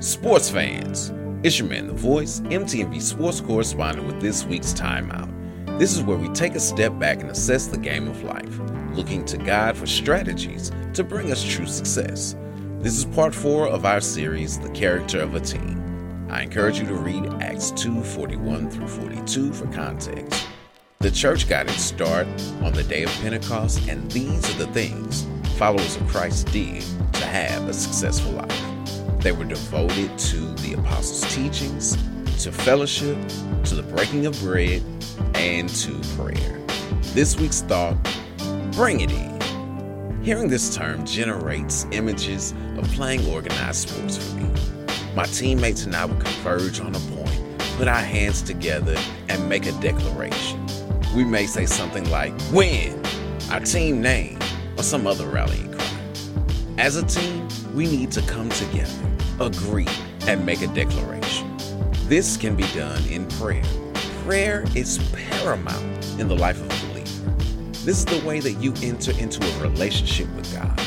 Sports fans, it's your man, The Voice, MTMV sports correspondent with this week's timeout. This is where we take a step back and assess the game of life, looking to God for strategies to bring us true success. This is part four of our series, The Character of a Team. I encourage you to read Acts 2 41 through 42 for context. The church got its start on the day of Pentecost, and these are the things followers of Christ did to have a successful life. They were devoted to the apostles' teachings, to fellowship, to the breaking of bread, and to prayer. This week's thought bring it in. Hearing this term generates images of playing organized sports for me. My teammates and I would converge on a point, put our hands together, and make a declaration. We may say something like, win, our team name, or some other rallying cry. As a team, we need to come together, agree, and make a declaration. This can be done in prayer. Prayer is paramount in the life of a believer. This is the way that you enter into a relationship with God.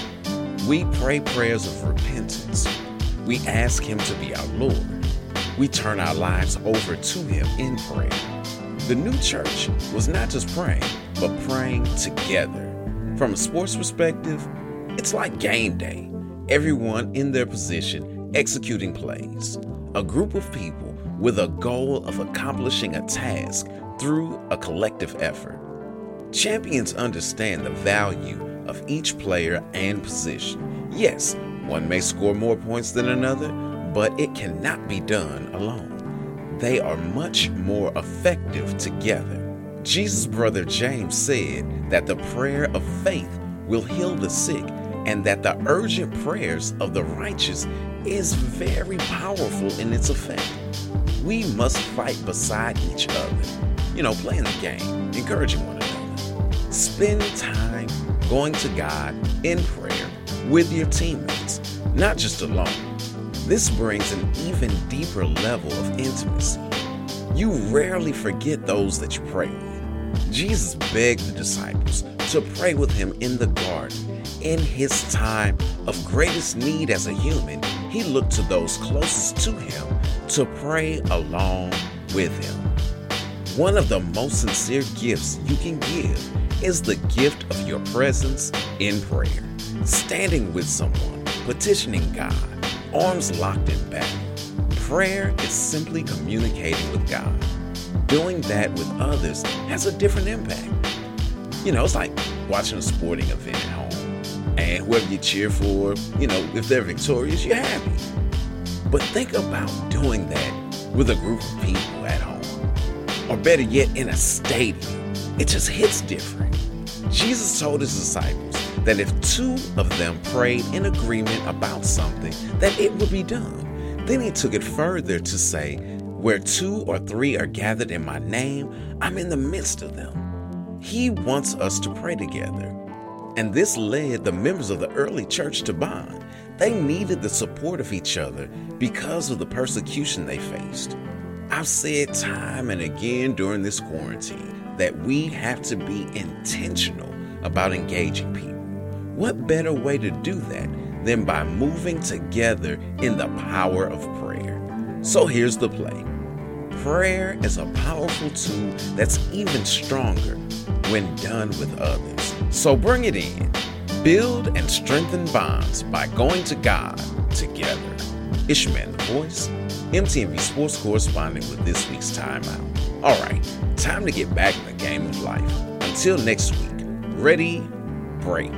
We pray prayers of repentance. We ask Him to be our Lord. We turn our lives over to Him in prayer. The new church was not just praying, but praying together. From a sports perspective, it's like game day. Everyone in their position executing plays. A group of people with a goal of accomplishing a task through a collective effort. Champions understand the value of each player and position. Yes, one may score more points than another, but it cannot be done alone. They are much more effective together. Jesus' brother James said that the prayer of faith will heal the sick and that the urgent prayers of the righteous is very powerful in its effect. We must fight beside each other, you know, playing the game, encouraging one another. Spend time going to God in prayer with your teammates, not just alone. This brings an even deeper level of intimacy. You rarely forget those that you pray with. Jesus begged the disciples to pray with him in the garden. In his time of greatest need as a human, he looked to those closest to him to pray along with him. One of the most sincere gifts you can give is the gift of your presence in prayer. Standing with someone, petitioning God, arms locked in battle. Prayer is simply communicating with God. Doing that with others has a different impact. You know, it's like watching a sporting event at home. And whoever you cheer for, you know, if they're victorious, you're happy. But think about doing that with a group of people at home. Or better yet, in a stadium. It just hits different. Jesus told his disciples that if two of them prayed in agreement about something, that it would be done. Then he took it further to say, Where two or three are gathered in my name, I'm in the midst of them. He wants us to pray together. And this led the members of the early church to bond. They needed the support of each other because of the persecution they faced. I've said time and again during this quarantine that we have to be intentional about engaging people. What better way to do that than by moving together in the power of prayer? So here's the play prayer is a powerful tool that's even stronger when done with others. So bring it in. Build and strengthen bonds by going to God together. Ishmael the Voice, MTMV Sports Correspondent with this week's timeout. All right, time to get back in the game of life. Until next week, ready, break.